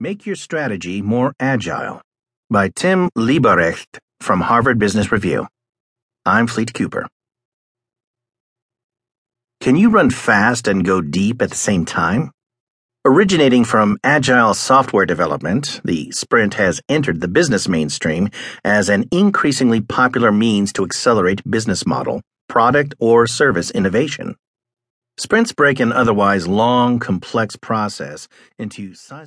Make Your Strategy More Agile by Tim Leberecht from Harvard Business Review. I'm Fleet Cooper. Can you run fast and go deep at the same time? Originating from agile software development, the sprint has entered the business mainstream as an increasingly popular means to accelerate business model, product, or service innovation. Sprints break an otherwise long, complex process into sizable